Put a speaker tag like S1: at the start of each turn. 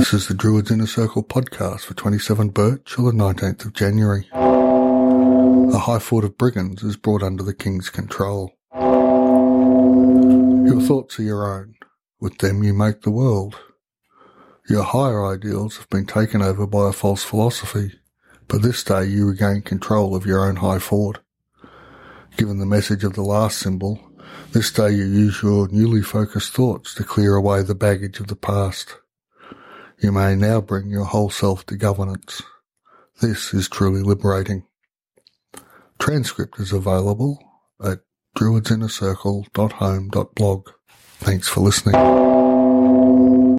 S1: This is the Druids Inner Circle podcast for 27 Birch on the 19th of January. A high fort of brigands is brought under the king's control. Your thoughts are your own. With them you make the world. Your higher ideals have been taken over by a false philosophy, but this day you regain control of your own high fort. Given the message of the last symbol, this day you use your newly focused thoughts to clear away the baggage of the past. You may now bring your whole self to governance. This is truly liberating. Transcript is available at druidsinnercircle.home.blog. Thanks for listening.